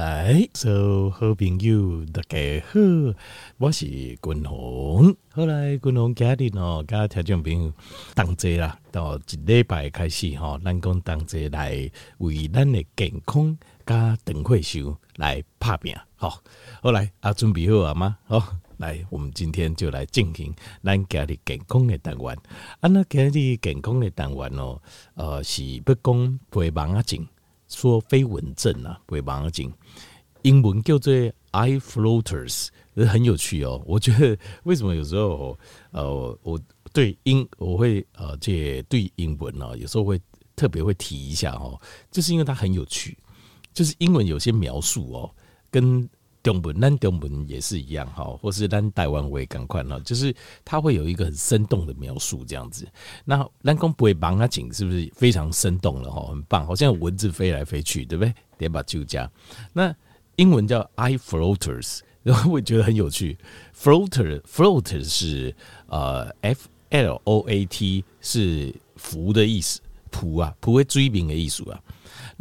来，所有好朋友大家好，我是君鸿。后来君鸿家里哦，跟听众朋友同齐啦，到一礼拜开始吼，咱讲同齐来为咱的健康加长岁数来打拼。好，后来啊，准备好了吗？好，来，我们今天就来进行咱家里健康的单元。啊，那家里健康的单元哦，呃，是不讲肥胖啊，症。说飞蚊症啊，不会帮他紧。英文叫做 eye floaters，很有趣哦。我觉得为什么有时候呃，我对英我会呃，这对英文呢，有时候会特别会提一下哦，就是因为它很有趣。就是英文有些描述哦，跟中文、咱中文也是一样哈，或是咱台湾话赶快呢，就是它会有一个很生动的描述这样子。那咱讲不会帮他紧，是不是非常生动了哈？很棒，好像有蚊子飞来飞去，对不对？得把就加。那英文叫 I floaters，然后我觉得很有趣。floater float 是呃 f l o a t 是浮的意思，浮啊，浮为追名的意思啊。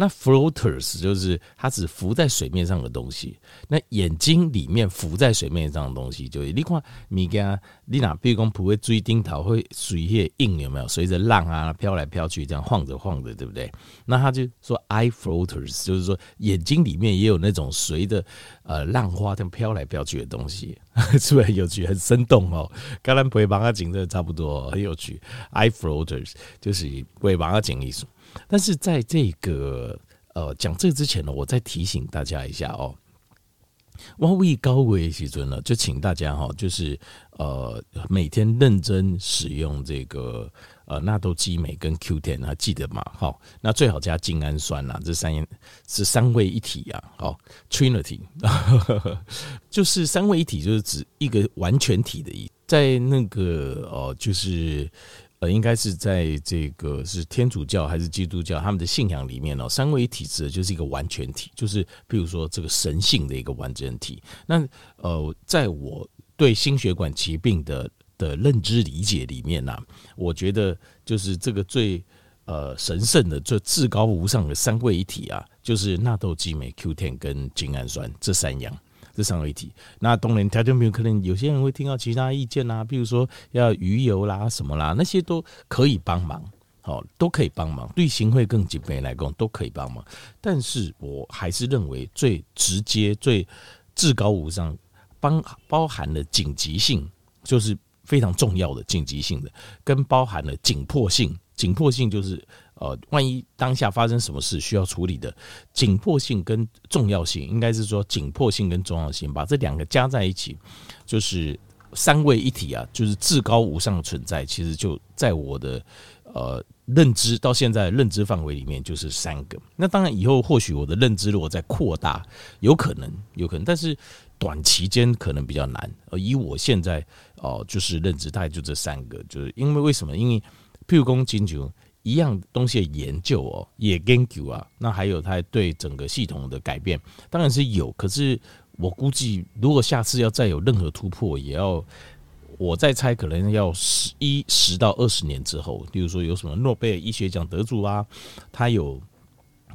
那 floaters 就是它只浮在水面上的东西。那眼睛里面浮在水面上的东西，就是你看，你看，你哪比如讲，不会追丁桃会水叶印有没有？随着浪啊飘来飘去，这样晃着晃着，对不对？那他就说 eye floaters，就是说眼睛里面也有那种随着呃浪花这样飘来飘去的东西，是不是很有趣、很生动哦？刚才不会帮他讲的差不多，很有趣。eye floaters 就是不会帮他讲意思。但是在这个呃讲这之前呢，我再提醒大家一下哦。我畏高危时阵呢，就请大家哈，就是呃每天认真使用这个呃纳豆激酶跟 Q10 啊，记得嘛？好，那最好加精氨酸呐，这三是三位一体啊，好，Trinity，就是三位一体，就是指一个完全体的意思，在那个哦，就是。呃，应该是在这个是天主教还是基督教他们的信仰里面哦，三位一体指的就是一个完全体，就是比如说这个神性的一个完整体。那呃，在我对心血管疾病的的认知理解里面呢，我觉得就是这个最呃神圣的、最至高无上的三位一体啊，就是纳豆激酶、Q10 跟精氨酸这三样。这三位一体，那当然条件没有可能，有些人会听到其他意见啊，比如说要鱼油啦、什么啦，那些都可以帮忙，好，都可以帮忙，对心血管疾病来讲都可以帮忙。但是我还是认为最直接、最至高无上，包包含了紧急性，就是非常重要的紧急性的，跟包含了紧迫性，紧迫性就是。呃，万一当下发生什么事需要处理的紧迫性跟重要性，应该是说紧迫性跟重要性，把这两个加在一起，就是三位一体啊，就是至高无上的存在。其实就在我的呃认知到现在认知范围里面，就是三个。那当然以后或许我的认知如果再扩大，有可能，有可能，但是短期间可能比较难。呃，以我现在哦、呃，就是认知大概就这三个，就是因为为什么？因为譬如讲金球。一样东西的研究哦，也研究啊，那还有它对整个系统的改变，当然是有。可是我估计，如果下次要再有任何突破，也要我再猜，可能要十一十到二十年之后。比如说有什么诺贝尔医学奖得主啊，他有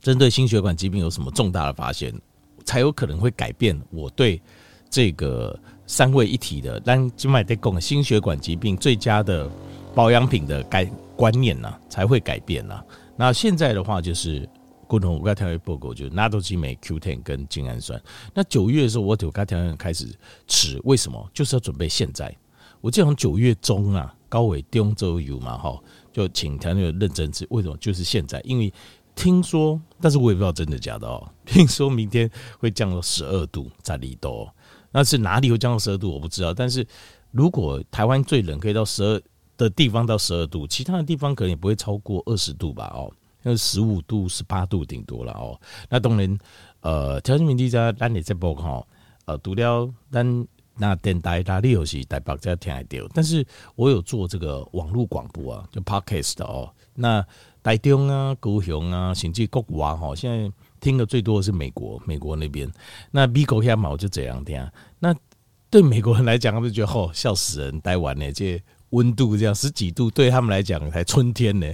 针对心血管疾病有什么重大的发现，才有可能会改变我对这个三位一体的，让今麦得供心血管疾病最佳的保养品的改。观念呢、啊、才会改变呢、啊。那现在的话就是，共同五个条约报告就是纳豆激酶 Q10 跟精氨酸。那九月的时候，我九个条约开始吃，为什么？就是要准备现在。我记得从九月中啊，高纬中周游嘛，哈，就请条约认真吃。为什么？就是现在，因为听说，但是我也不知道真的假的哦。听说明天会降到十二度在里头，那是哪里会降到十二度？我不知道。但是如果台湾最冷可以到十二。的地方到十二度，其他的地方可能也不会超过二十度吧？哦，那十五度、十八度顶多了哦。那当然，呃，条件面积在咱你这波哈，呃，除了咱那电台哪里有是台北在听得到，但是我有做这个网络广播啊，就 Podcast 哦。那台中啊、高雄啊，甚至国外哈，现在听的最多的是美国，美国那边。那美国下嘛，我就这样听。那对美国人来讲，他们觉得哦，笑死人，台湾呢这。温度这样十几度，对他们来讲才春天呢。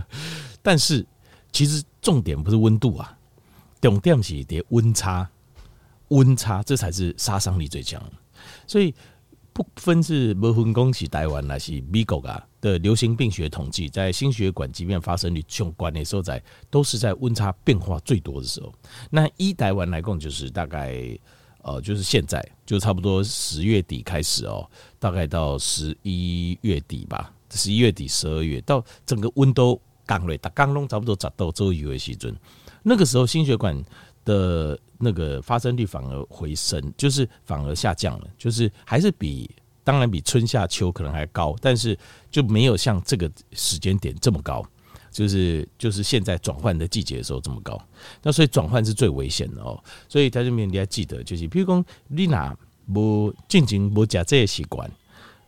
但是其实重点不是温度啊，重点是点温差。温差，这才是杀伤力最强。所以不分是不分恭喜台湾还是美国啊的流行病学统计，在心血管疾病发生率相关的时候，在都是在温差变化最多的时候。那一台湾来讲，就是大概呃，就是现在就差不多十月底开始哦，大概到十一月底吧，十一月底十二月到整个温度降落，大降龙差不多十度左右的西尊，那个时候心血管的那个发生率反而回升，就是反而下降了，就是还是比当然比春夏秋可能还高，但是就没有像这个时间点这么高，就是就是现在转换的季节的时候这么高。那所以转换是最危险的哦。所以在这边你要记得，就是比如说你哪不进行不加这些习惯，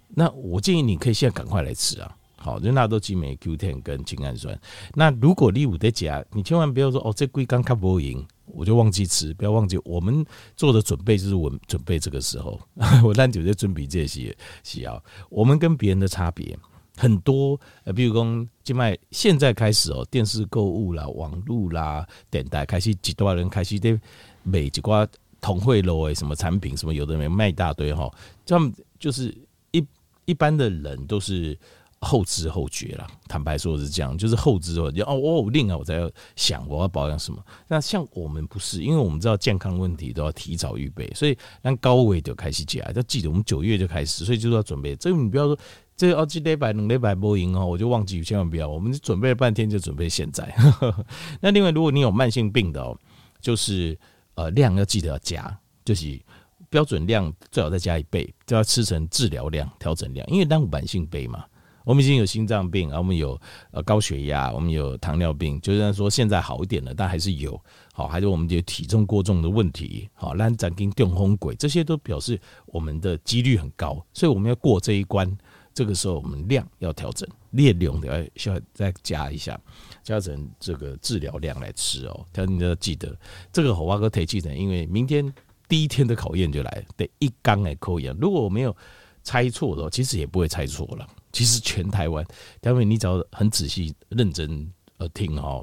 那我建议你可以现在赶快来吃啊。好，就纳豆激酶 Q10 跟精氨酸。那如果你有在加，你千万不要说哦，这龟刚卡不赢。我就忘记吃，不要忘记我们做的准备，就是我们准备这个时候，我烂酒在准备这些需要。我们跟别人的差别很多，呃，比如说，就卖现在开始哦，电视购物啦、网络啦、等待开始，几多人开始在买几挂同汇楼诶，什么产品，什么有的没卖一大堆哈，这样就是一一般的人都是。后知后觉了，坦白说是这样，就是后知后觉哦，我有令啊，我在想我要保养什么。那像我们不是，因为我们知道健康问题都要提早预备，所以让高危就开始起来，要记得我们九月就开始，所以就是要准备。这个你不要说这个哦，几礼拜两礼拜不赢哦，我就忘记，千万不要。我们准备了半天就准备现在。那另外，如果你有慢性病的哦，就是呃量要记得要加，就是标准量最好再加一倍，就要吃成治疗量调整量，因为当慢性病嘛。我们已经有心脏病，我们有呃高血压，我们有糖尿病，就算说现在好一点了，但还是有。好，还有我们有体重过重的问题，好，让咱跟电风鬼，这些都表示我们的几率很高，所以我们要过这一关。这个时候我们量要调整，列量要需要再加一下，加成这个治疗量来吃哦。但你要记得，这个火花哥提记的，因为明天第一天的考验就来，得一缸来扣一。如果我没有猜错的话，其实也不会猜错了。其实全台湾，因为你只要很仔细、认真呃听哦，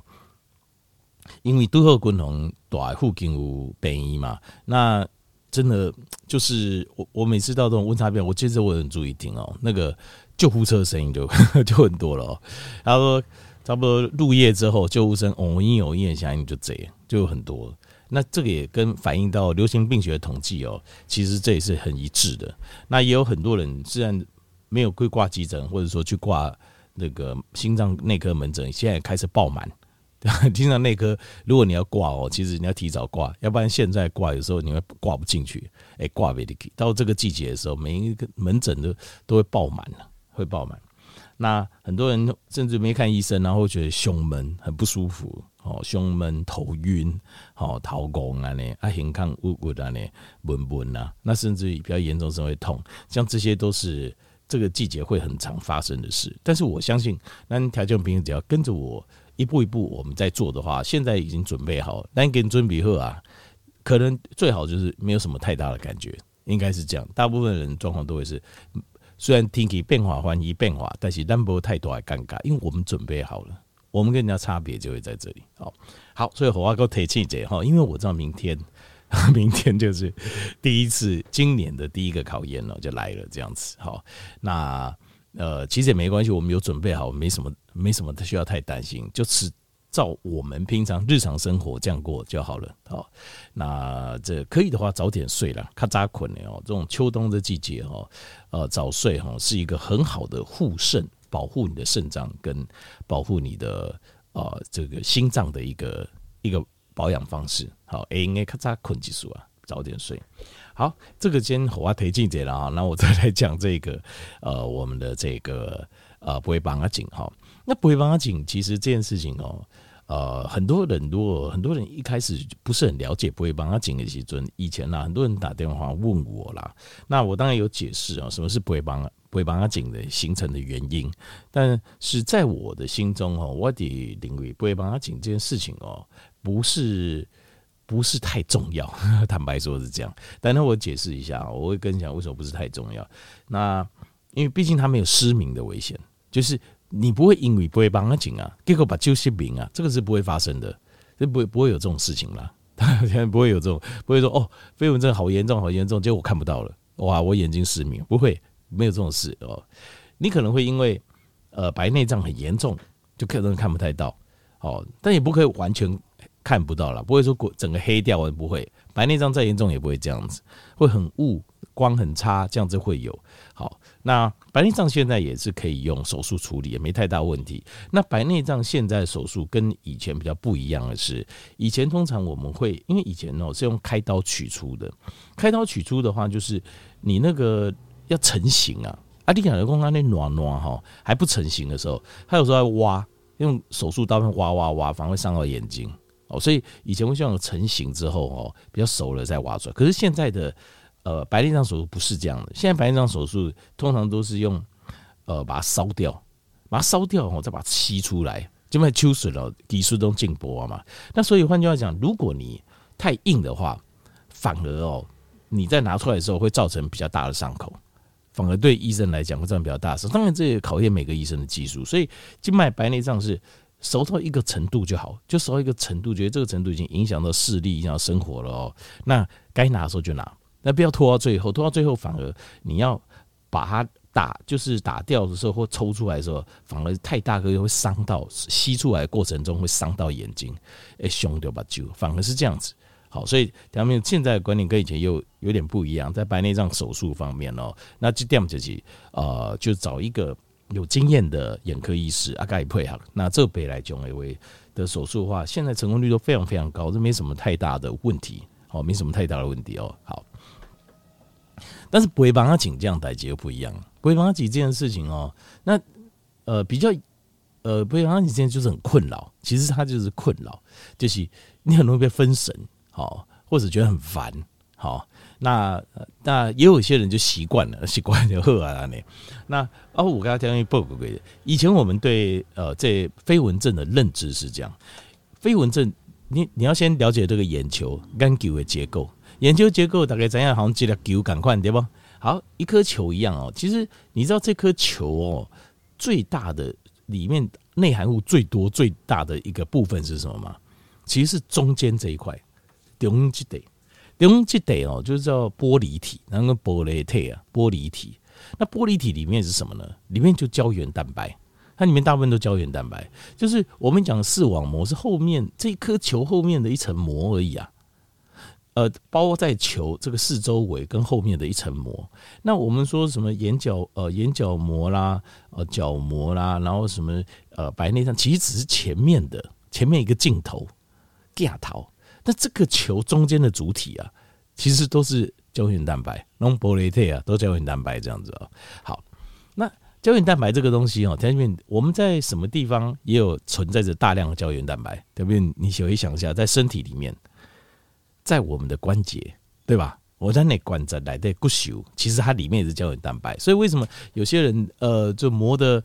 因为都后共同大附近有病医嘛，那真的就是我我每次到这种温差变，我其实我很注意听哦，那个救护车声音就就很多了哦。他说差不多入夜之后，救护车偶一偶一响应就这样，就很多。那这个也跟反映到流行病学统计哦，其实这也是很一致的。那也有很多人虽然。没有去挂急诊，或者说去挂那个心脏内科门诊，现在开始爆满。心脏内科，如果你要挂哦，其实你要提早挂，要不然现在挂有时候你会挂不进去。哎，挂不进去，到这个季节的时候，每一个门诊都都会爆满了，会爆满。那很多人甚至没看医生，然后觉得胸闷很不舒服，哦，胸闷、头晕、哦，头拱啊呢，啊，胸腔郁郁啊呢，闷闷啊，那甚至比较严重是会痛，像这些都是。这个季节会很常发生的事，但是我相信，那条件平只要跟着我一步一步我们在做的话，现在已经准备好，那给你准备后啊，可能最好就是没有什么太大的感觉，应该是这样。大部分人状况都会是，虽然天气变化欢喜变化，但是但不会太多还尴尬，因为我们准备好了，我们跟人家差别就会在这里。好，好，所以我要给我提气节哈，因为我知道明天。明天就是第一次，今年的第一个考验了，就来了这样子。好，那呃，其实也没关系，我们有准备好，没什么，没什么需要太担心，就是照我们平常日常生活这样过就好了。好，那这可以的话，早点睡了，咔扎捆的哦。这种秋冬的季节哦，呃，早睡哈是一个很好的护肾，保护你的肾脏跟保护你的呃这个心脏的一个一个。保养方式好，，A N A 咔嚓困技术啊，早点睡。好，这个先火花提进点了啊，那我再来讲这个呃，我们的这个呃，不会帮他紧哈。那不会帮他紧，其实这件事情哦，呃，很多人如果很多人一开始不是很了解不会帮他紧的时阵，以前呢，很多人打电话问我啦，那我当然有解释啊，什么是不会帮不会帮他紧的形成的原因，但是在我的心中哦，我的领域不会帮他紧这件事情哦。不是不是太重要，坦白说是这样。但那我解释一下，我会跟你讲为什么不是太重要。那因为毕竟他没有失明的危险，就是你不会因为不会帮他紧啊，结果把救失明啊，这个是不会发生的，这不会不会有这种事情啦。他现在不会有这种，不会说哦，飞蚊症好严重，好严重，结果我看不到了，哇，我眼睛失明，不会，没有这种事哦。你可能会因为呃白内障很严重，就可能看不太到，哦，但也不可以完全看不到了，不会说整个黑掉，我不会，白内障再严重也不会这样子，会很雾，光很差，这样子会有。好，那白内障现在也是可以用手术处理，也没太大问题。那白内障现在手术跟以前比较不一样的是，以前通常我们会，因为以前哦是用开刀取出的，开刀取出的话，就是你那个要成型啊，阿弟讲的公他那暖暖哈还不成型的时候，他有时候要挖，用手术刀片挖挖挖，反而会伤到眼睛哦。所以以前会希望成型之后哦比较熟了再挖出来，可是现在的。呃，白内障手术不是这样的。现在白内障手术通常都是用，呃，把它烧掉，把它烧掉后再把它吸出来，就卖秋水了，技术都进步嘛。那所以换句话讲，如果你太硬的话，反而哦，你再拿出来的时候会造成比较大的伤口，反而对医生来讲会造成比较大的伤。当然，这也考验每个医生的技术。所以，静脉白内障是熟到一个程度就好，就熟到一个程度，觉得这个程度已经影响到视力，影响到生活了哦。那该拿的时候就拿。那不要拖到最后，拖到最后反而你要把它打，就是打掉的时候或抽出来的时候，反而太大个又会伤到，吸出来过程中会伤到眼睛，哎，凶掉吧就，反而是这样子。好，所以他们现在的观念跟以前又有点不一样，在白内障手术方面哦，那就这点自己呃，就找一个有经验的眼科医师啊，该配合。那这边来讲，因为的手术的话，现在成功率都非常非常高，这没什么太大的问题，哦，没什么太大的问题哦，好。但是不会帮他请这样代志又不一样，不会帮他请这件事情哦。那呃比较呃不会帮他请这件就是很困扰，其实他就是困扰，就是你很容易被分神，好，或者觉得很烦，好。那那也有一些人就习惯了，习惯就好啊那。那啊，我刚才讲一报告给以前我们对呃这飞蚊症的认知是这样，飞蚊症你你要先了解这个眼球眼球的结构。眼球结构大概怎样？好像记得球赶快对不？好，一颗球一样哦。其实你知道这颗球哦，最大的里面内含物最多、最大的一个部分是什么吗？其实是中间这一块，中基底，中基底哦，就是叫玻璃体，那个玻璃体啊，玻璃体。那玻璃体里面是什么呢？里面就胶原蛋白，它里面大部分都胶原蛋白，就是我们讲视网膜是后面这颗球后面的一层膜而已啊。呃，包在球这个四周围跟后面的一层膜。那我们说什么眼角呃眼角膜啦，呃角膜啦，然后什么呃白内障，其实只是前面的前面一个镜头镜头。那这个球中间的主体啊，其实都是胶原蛋白，弄玻璃体啊，都胶原蛋白这样子啊。好，那胶原蛋白这个东西哦，前面我们在什么地方也有存在着大量的胶原蛋白，对不对？你可以想一下，在身体里面。在我们的关节，对吧？我在那关节来的骨髓，其实它里面也是胶原蛋白。所以为什么有些人呃，就磨的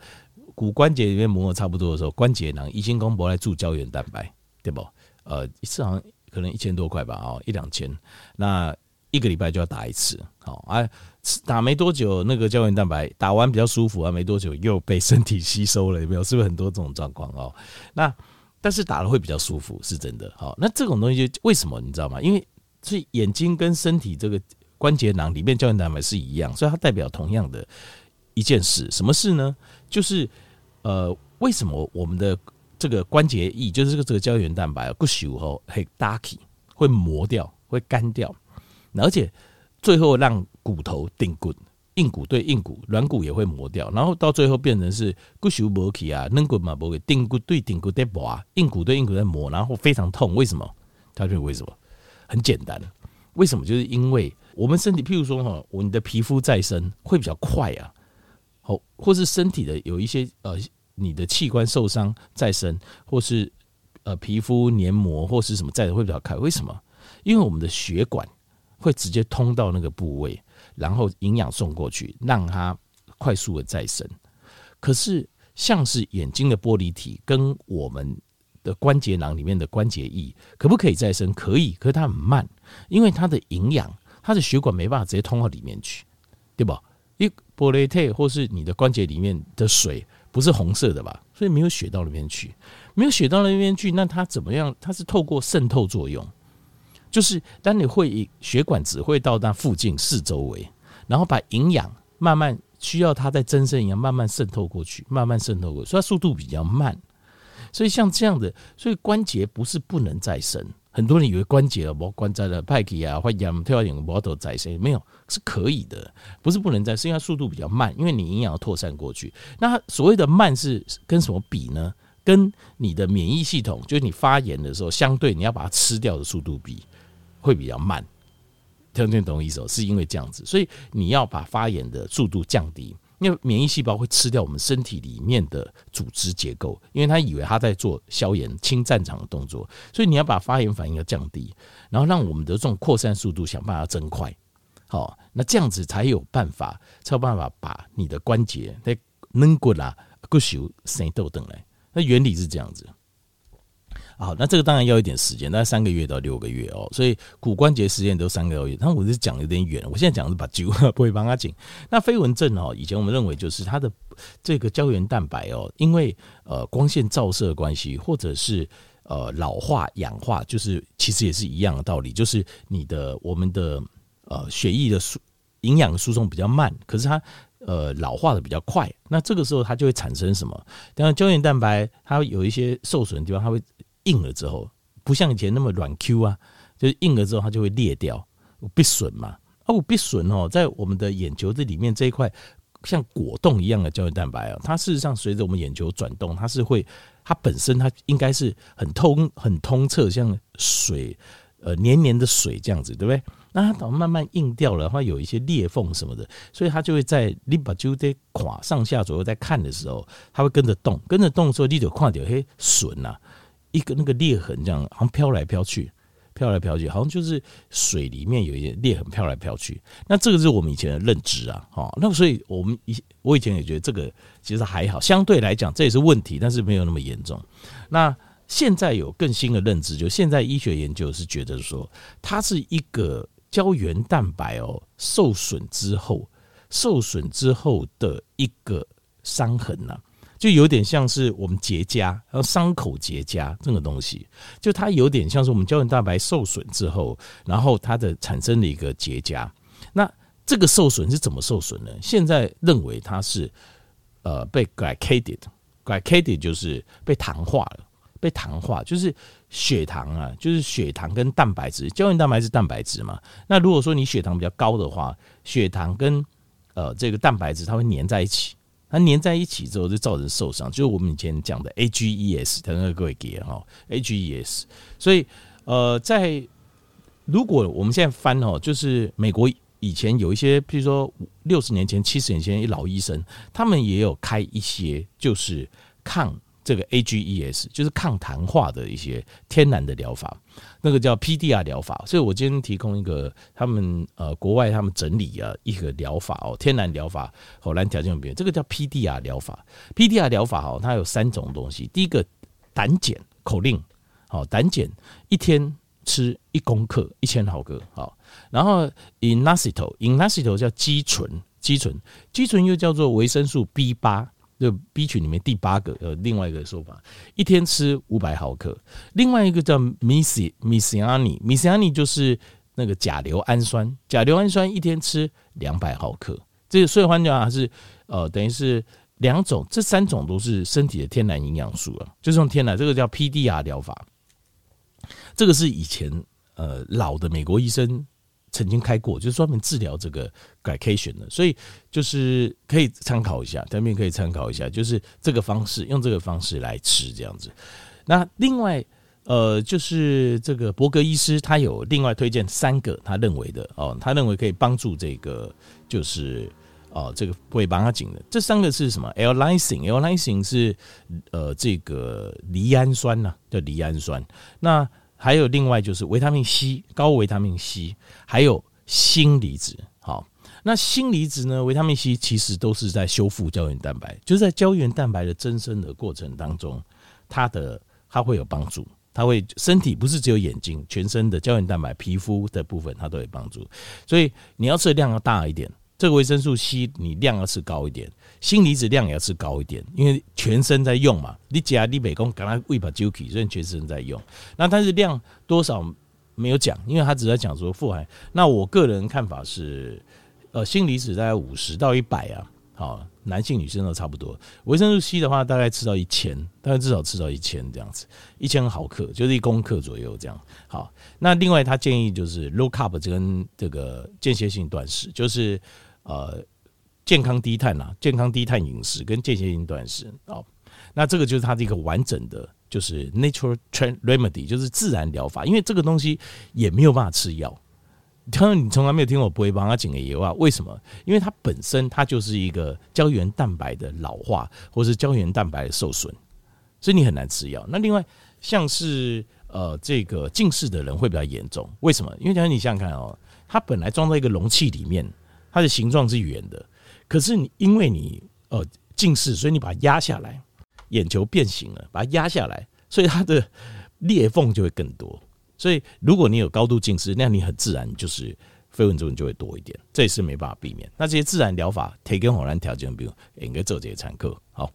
骨关节里面磨的差不多的时候，关节囊医生公婆来注胶原蛋白，对不？呃，一次好像可能一千多块吧，哦，一两千，那一个礼拜就要打一次，好，哎，打没多久，那个胶原蛋白打完比较舒服啊，没多久又被身体吸收了，有没有？是不是很多这种状况哦？那。但是打了会比较舒服，是真的。好，那这种东西就为什么你知道吗？因为所以眼睛跟身体这个关节囊里面胶原蛋白是一样，所以它代表同样的一件事。什么事呢？就是呃，为什么我们的这个关节液，就是这个这个胶原蛋白不朽后会打起，会磨掉，会干掉，而且最后让骨头顶骨。硬骨对硬骨，软骨也会磨掉，然后到最后变成是骨修磨起啊，软骨嘛不给，顶骨对顶骨在磨，硬骨对硬骨在磨，然后非常痛。为什么？他说为什么？很简单，为什么？就是因为我们身体，譬如说哈，我你的皮肤再生会比较快啊，好，或是身体的有一些呃，你的器官受伤再生，或是呃皮肤黏膜或是什么再生会比较快。为什么？因为我们的血管会直接通到那个部位。然后营养送过去，让它快速的再生。可是，像是眼睛的玻璃体跟我们的关节囊里面的关节液，可不可以再生？可以，可是它很慢，因为它的营养，它的血管没办法直接通到里面去，对吧？一玻璃体或是你的关节里面的水不是红色的吧？所以没有血到那边去，没有血到那边去，那它怎么样？它是透过渗透作用。就是当你会血管只会到那附近四周围，然后把营养慢慢需要它在增生一样慢慢渗透过去，慢慢渗透过去，所以它速度比较慢。所以像这样的，所以关节不是不能再生。很多人以为关节了，我关节了，派克啊，或者跳点摩托再生，没有是可以的，不是不能再生，因为它速度比较慢，因为你营养要扩散过去。那所谓的慢是跟什么比呢？跟你的免疫系统，就是你发炎的时候，相对你要把它吃掉的速度比会比较慢。听懂我意思哦？是因为这样子，所以你要把发炎的速度降低。因为免疫细胞会吃掉我们身体里面的组织结构，因为他以为他在做消炎清战场的动作，所以你要把发炎反应要降低，然后让我们的这种扩散速度想办法增快，好，那这样子才有办法，才有办法把你的关节那能过啦，过修生豆等来，那原理是这样子。好，那这个当然要一点时间，大概三个月到六个月哦。所以骨关节时间都三个月，那我是讲有点远。我现在讲是把灸 不会帮他紧。那飞蚊症哦，以前我们认为就是它的这个胶原蛋白哦，因为呃光线照射的关系，或者是呃老化氧化，就是其实也是一样的道理，就是你的我们的呃血液的输营养输送比较慢，可是它呃老化的比较快。那这个时候它就会产生什么？当然胶原蛋白它有一些受损的地方，它会。硬了之后，不像以前那么软 Q 啊，就是硬了之后它就会裂掉，必损嘛。哦，必损哦，在我们的眼球这里面这一块像果冻一样的胶原蛋白啊，它事实上随着我们眼球转动，它是会，它本身它应该是很通很通彻，像水呃黏黏的水这样子，对不对？那它等慢慢硬掉了，它有一些裂缝什么的，所以它就会在你把就在垮上下左右在看的时候，它会跟着动，跟着动的时候你就看到嘿损呐。一个那个裂痕，这样好像飘来飘去，飘来飘去，好像就是水里面有一些裂痕飘来飘去。那这个是我们以前的认知啊，哈。那所以我们以我以前也觉得这个其实还好，相对来讲这也是问题，但是没有那么严重。那现在有更新的认知，就现在医学研究是觉得说，它是一个胶原蛋白哦受损之后，受损之后的一个伤痕呐。就有点像是我们结痂，然后伤口结痂这个东西，就它有点像是我们胶原蛋白受损之后，然后它的产生的一个结痂。那这个受损是怎么受损呢？现在认为它是呃被 glycated，glycated 就是被糖化了，被糖化就是血糖啊，就是血糖跟蛋白质，胶原蛋白是蛋白质嘛。那如果说你血糖比较高的话，血糖跟呃这个蛋白质它会粘在一起。它粘在一起之后就造成受伤，就是我们以前讲的 AGEs，等等各位给哈，AGEs。所以呃，在如果我们现在翻哦，就是美国以前有一些，譬如说六十年前、七十年前一老医生，他们也有开一些就是抗。这个 AGEs 就是抗糖化的一些天然的疗法，那个叫 PDR 疗法。所以我今天提供一个他们呃国外他们整理啊一个疗法哦，天然疗法，好来条件有别，这个叫 PDR 疗法。PDR 疗法哦，它有三种东西。第一个胆碱口令，好胆碱一天吃一公克一千毫克，好。然后 Inositol，Inositol 叫肌醇，肌醇，肌醇又叫做维生素 B 八。就 B 群里面第八个，呃，另外一个说法，一天吃五百毫克。另外一个叫 Methionine，Methionine 就是那个甲硫氨酸，甲硫氨酸一天吃两百毫克。这个所以换句话还是，呃，等于是两种，这三种都是身体的天然营养素啊，就是用天然，这个叫 PDR 疗法。这个是以前呃老的美国医生。曾经开过，就是专门治疗这个 glycation 的，所以就是可以参考一下，这边可以参考一下，就是这个方式，用这个方式来吃这样子。那另外，呃，就是这个伯格医师他有另外推荐三个他认为的哦，他认为可以帮助这个，就是哦，这个会帮他紧的。这三个是什么？L-lysine，L-lysine 是呃这个赖氨酸呐，叫赖氨酸。那还有另外就是维他命 C，高维他命 C，还有锌离子。好，那锌离子呢？维他命 C 其实都是在修复胶原蛋白，就是在胶原蛋白的增生的过程当中，它的它会有帮助，它会身体不是只有眼睛，全身的胶原蛋白、皮肤的部分它都有帮助，所以你要吃的量要大一点。这个维生素 C 你量要吃高一点，锌离子量也要吃高一点，因为全身在用嘛。你加你美工刚刚胃把揪起，所以全身在用。那但是量多少没有讲，因为他只在讲说富含。那我个人看法是，呃，锌离子大概五十到一百啊，好，男性女生都差不多。维生素 C 的话，大概吃到一千，大概至少吃到一千这样子，一千毫克就是一公克左右这样。好，那另外他建议就是 low carb 跟这个间歇性断食，就是呃健康低碳啊，健康低碳饮食跟间歇性断食。哦，那这个就是它的一个完整的。就是 natural remedy，就是自然疗法，因为这个东西也没有办法吃药。当然，你从来没有听过不会帮他减个油啊？为什么？因为它本身它就是一个胶原蛋白的老化，或是胶原蛋白的受损，所以你很难吃药。那另外，像是呃这个近视的人会比较严重，为什么？因为假如你想想看哦，它本来装在一个容器里面，它的形状是圆的，可是你因为你呃近视，所以你把它压下来。眼球变形了，把它压下来，所以它的裂缝就会更多。所以如果你有高度近视，那你很自然就是飞蚊症就会多一点，这也是没办法避免。那这些自然疗法，提供偶然条件，比如应该做这些参考。好。